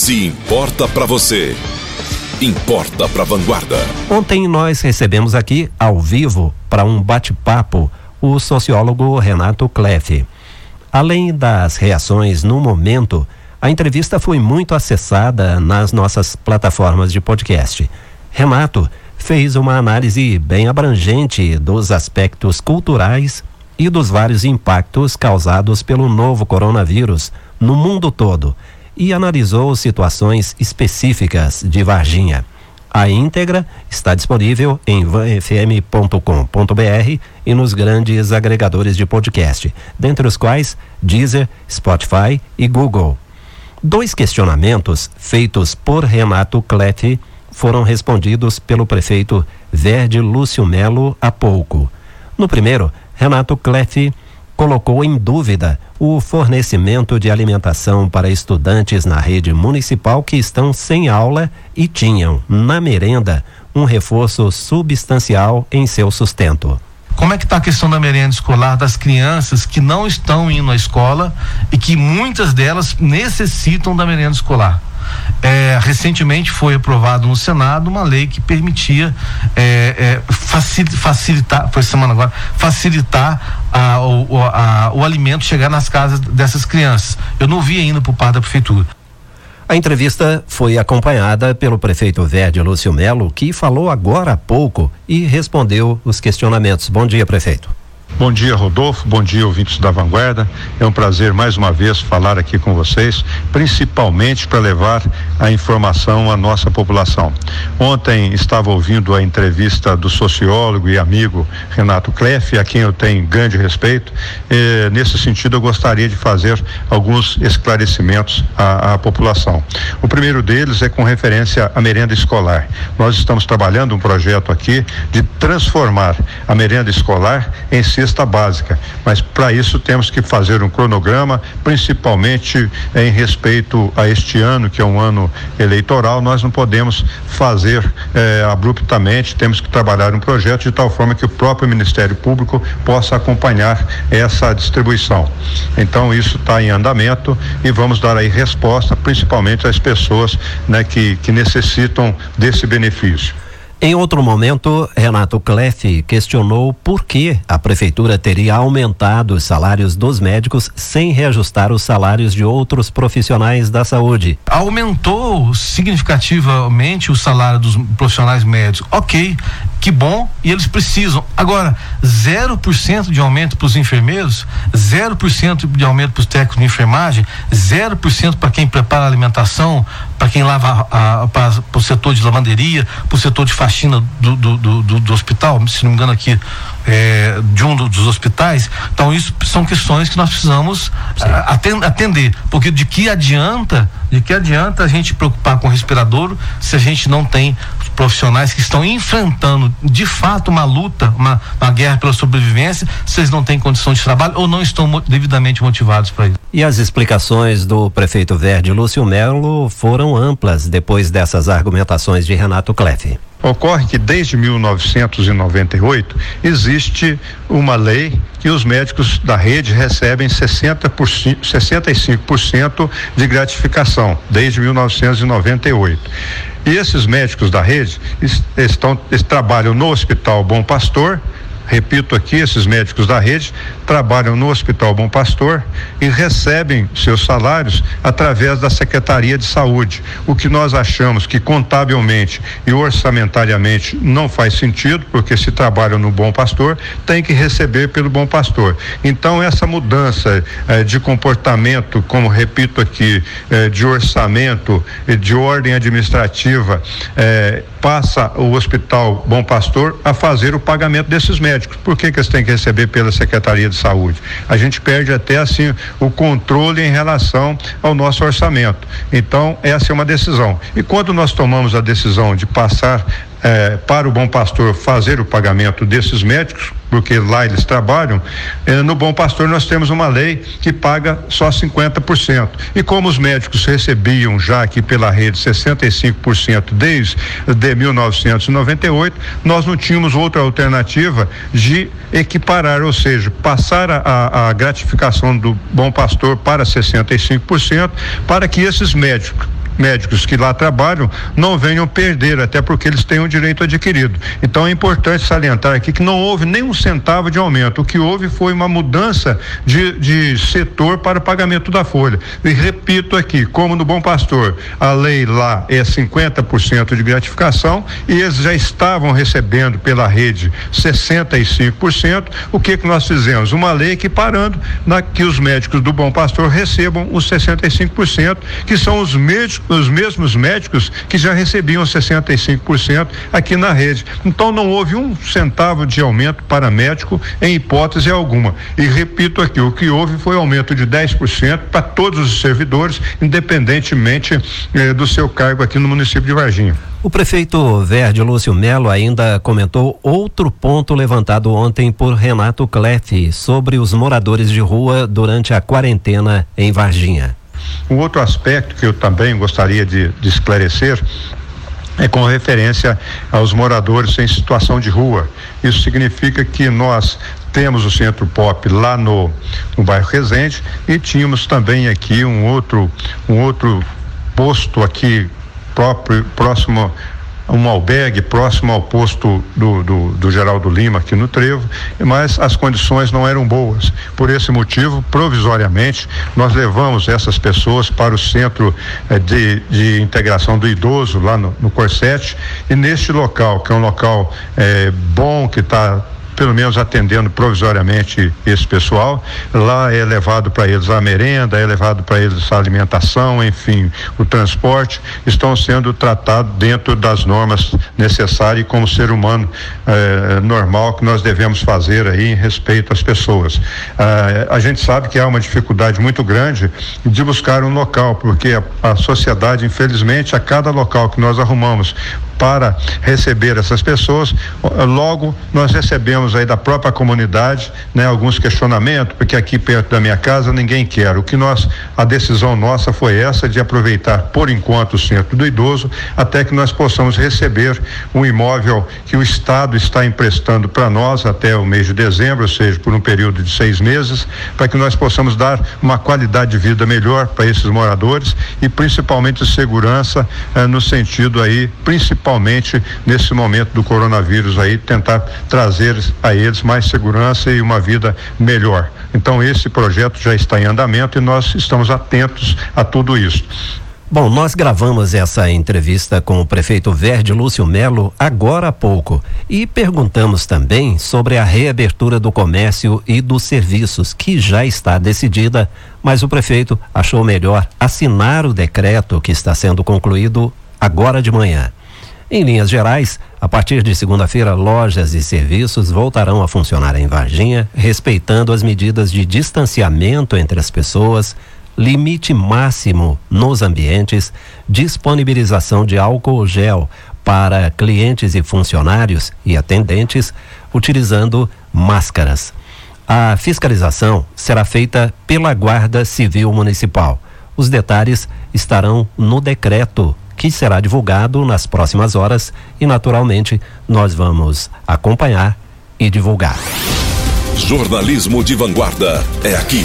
Se importa para você, importa para Vanguarda. Ontem nós recebemos aqui, ao vivo, para um bate-papo, o sociólogo Renato Kleff. Além das reações no momento, a entrevista foi muito acessada nas nossas plataformas de podcast. Renato fez uma análise bem abrangente dos aspectos culturais e dos vários impactos causados pelo novo coronavírus no mundo todo e analisou situações específicas de Varginha. A íntegra está disponível em vanfm.com.br e nos grandes agregadores de podcast, dentre os quais Deezer, Spotify e Google. Dois questionamentos feitos por Renato Cleff foram respondidos pelo prefeito Verde Lúcio Melo há pouco. No primeiro, Renato Cleff colocou em dúvida o fornecimento de alimentação para estudantes na rede municipal que estão sem aula e tinham, na merenda, um reforço substancial em seu sustento. Como é que está a questão da merenda escolar das crianças que não estão indo à escola e que muitas delas necessitam da merenda escolar? É, recentemente foi aprovado no Senado uma lei que permitia é, é, facilitar, foi semana agora, facilitar a, o, a, o alimento chegar nas casas dessas crianças. Eu não vi ainda por parte da prefeitura. A entrevista foi acompanhada pelo prefeito Verde Lúcio Melo, que falou agora há pouco e respondeu os questionamentos. Bom dia, prefeito. Bom dia, Rodolfo. Bom dia, ouvintes da Vanguarda. É um prazer mais uma vez falar aqui com vocês, principalmente para levar a informação à nossa população. Ontem estava ouvindo a entrevista do sociólogo e amigo Renato Kleff, a quem eu tenho grande respeito. Nesse sentido, eu gostaria de fazer alguns esclarecimentos à, à população. O primeiro deles é com referência à merenda escolar. Nós estamos trabalhando um projeto aqui de transformar a merenda escolar em cesta básica. Mas para isso temos que fazer um cronograma, principalmente em respeito a este ano, que é um ano eleitoral, nós não podemos fazer eh, abruptamente, temos que trabalhar um projeto de tal forma que o próprio Ministério Público possa acompanhar essa distribuição. Então isso está em andamento e vamos dar aí resposta, principalmente às pessoas né, que, que necessitam desse benefício. Em outro momento, Renato Kleff questionou por que a prefeitura teria aumentado os salários dos médicos sem reajustar os salários de outros profissionais da saúde. Aumentou significativamente o salário dos profissionais médicos. Ok, que bom, e eles precisam. Agora, 0% de aumento para os enfermeiros, 0% de aumento para os técnicos de enfermagem, 0% para quem prepara a alimentação, para quem lava para o setor de lavanderia, para o setor de faxina do, do, do, do, hospital, se não me engano aqui, é, de um dos hospitais. Então, isso são questões que nós precisamos atender. Porque de que adianta, de que adianta a gente preocupar com o respirador se a gente não tem profissionais que estão enfrentando de fato uma luta, uma, uma guerra pela sobrevivência, se eles não têm condição de trabalho ou não estão devidamente motivados para isso. E as explicações do prefeito Verde Lúcio Melo foram amplas depois dessas argumentações de Renato Kleff. Ocorre que desde 1998 existe uma lei que os médicos da rede recebem 60%, 65% de gratificação, desde 1998. E esses médicos da rede estão, trabalham no Hospital Bom Pastor, repito aqui, esses médicos da rede trabalham no Hospital Bom Pastor e recebem seus salários através da Secretaria de Saúde. O que nós achamos que contabilmente e orçamentariamente não faz sentido, porque se trabalham no Bom Pastor, tem que receber pelo Bom Pastor. Então, essa mudança eh, de comportamento, como repito aqui, eh, de orçamento, e de ordem administrativa, eh, passa o Hospital Bom Pastor a fazer o pagamento desses médicos médicos. Por que, que eles têm que receber pela Secretaria de Saúde? A gente perde até assim o controle em relação ao nosso orçamento. Então, essa é uma decisão. E quando nós tomamos a decisão de passar eh, para o Bom Pastor fazer o pagamento desses médicos, porque lá eles trabalham, eh, no Bom Pastor nós temos uma lei que paga só 50%. E como os médicos recebiam já aqui pela rede 65% desde de 1998, nós não tínhamos outra alternativa de equiparar, ou seja, passar a, a gratificação do Bom Pastor para 65%, para que esses médicos médicos que lá trabalham não venham perder, até porque eles têm um direito adquirido. Então é importante salientar aqui que não houve nem um centavo de aumento. O que houve foi uma mudança de, de setor para o pagamento da folha. E repito aqui, como no Bom Pastor, a lei lá é 50% de gratificação e eles já estavam recebendo pela rede 65%. O que que nós fizemos? Uma lei equiparando na que os médicos do Bom Pastor recebam os 65%, que são os, médicos, os mesmos médicos que já recebiam 65% aqui na rede. Então não houve um centavo de aumento para médico em hipótese alguma. E repito aqui, o que houve foi aumento de 10% para todos os servidores, independentemente eh, do seu cargo aqui no município de Varginha. O prefeito Verde Lúcio Melo ainda comentou outro ponto levantado ontem por Renato Cleff sobre os moradores de rua durante a quarentena em Varginha. Um outro aspecto que eu também gostaria de, de esclarecer é com referência aos moradores em situação de rua. Isso significa que nós temos o centro pop lá no, no bairro Resende e tínhamos também aqui um outro um outro posto aqui próprio, próximo um albergue próximo ao posto do, do, do, Geraldo Lima aqui no Trevo, mas as condições não eram boas. Por esse motivo, provisoriamente, nós levamos essas pessoas para o centro eh, de, de integração do idoso lá no, no Corsete e neste local, que é um local eh, bom, que está pelo menos atendendo provisoriamente esse pessoal. Lá é levado para eles a merenda, é levado para eles a alimentação, enfim, o transporte, estão sendo tratados dentro das normas necessárias e como ser humano eh, normal que nós devemos fazer aí em respeito às pessoas. Ah, a gente sabe que há uma dificuldade muito grande de buscar um local, porque a, a sociedade, infelizmente, a cada local que nós arrumamos para receber essas pessoas. Logo, nós recebemos aí da própria comunidade, né, alguns questionamentos, porque aqui perto da minha casa ninguém quer. O que nós, a decisão nossa foi essa de aproveitar por enquanto o centro do idoso, até que nós possamos receber um imóvel que o Estado está emprestando para nós até o mês de dezembro, ou seja, por um período de seis meses, para que nós possamos dar uma qualidade de vida melhor para esses moradores e principalmente segurança eh, no sentido aí, principal principalmente nesse momento do coronavírus aí, tentar trazer a eles mais segurança e uma vida melhor. Então esse projeto já está em andamento e nós estamos atentos a tudo isso. Bom, nós gravamos essa entrevista com o prefeito Verde Lúcio Melo agora há pouco e perguntamos também sobre a reabertura do comércio e dos serviços, que já está decidida, mas o prefeito achou melhor assinar o decreto que está sendo concluído agora de manhã. Em linhas gerais, a partir de segunda-feira, lojas e serviços voltarão a funcionar em Varginha, respeitando as medidas de distanciamento entre as pessoas, limite máximo nos ambientes, disponibilização de álcool gel para clientes e funcionários e atendentes, utilizando máscaras. A fiscalização será feita pela Guarda Civil Municipal. Os detalhes estarão no decreto que será divulgado nas próximas horas e, naturalmente, nós vamos acompanhar e divulgar. Jornalismo de vanguarda é aqui.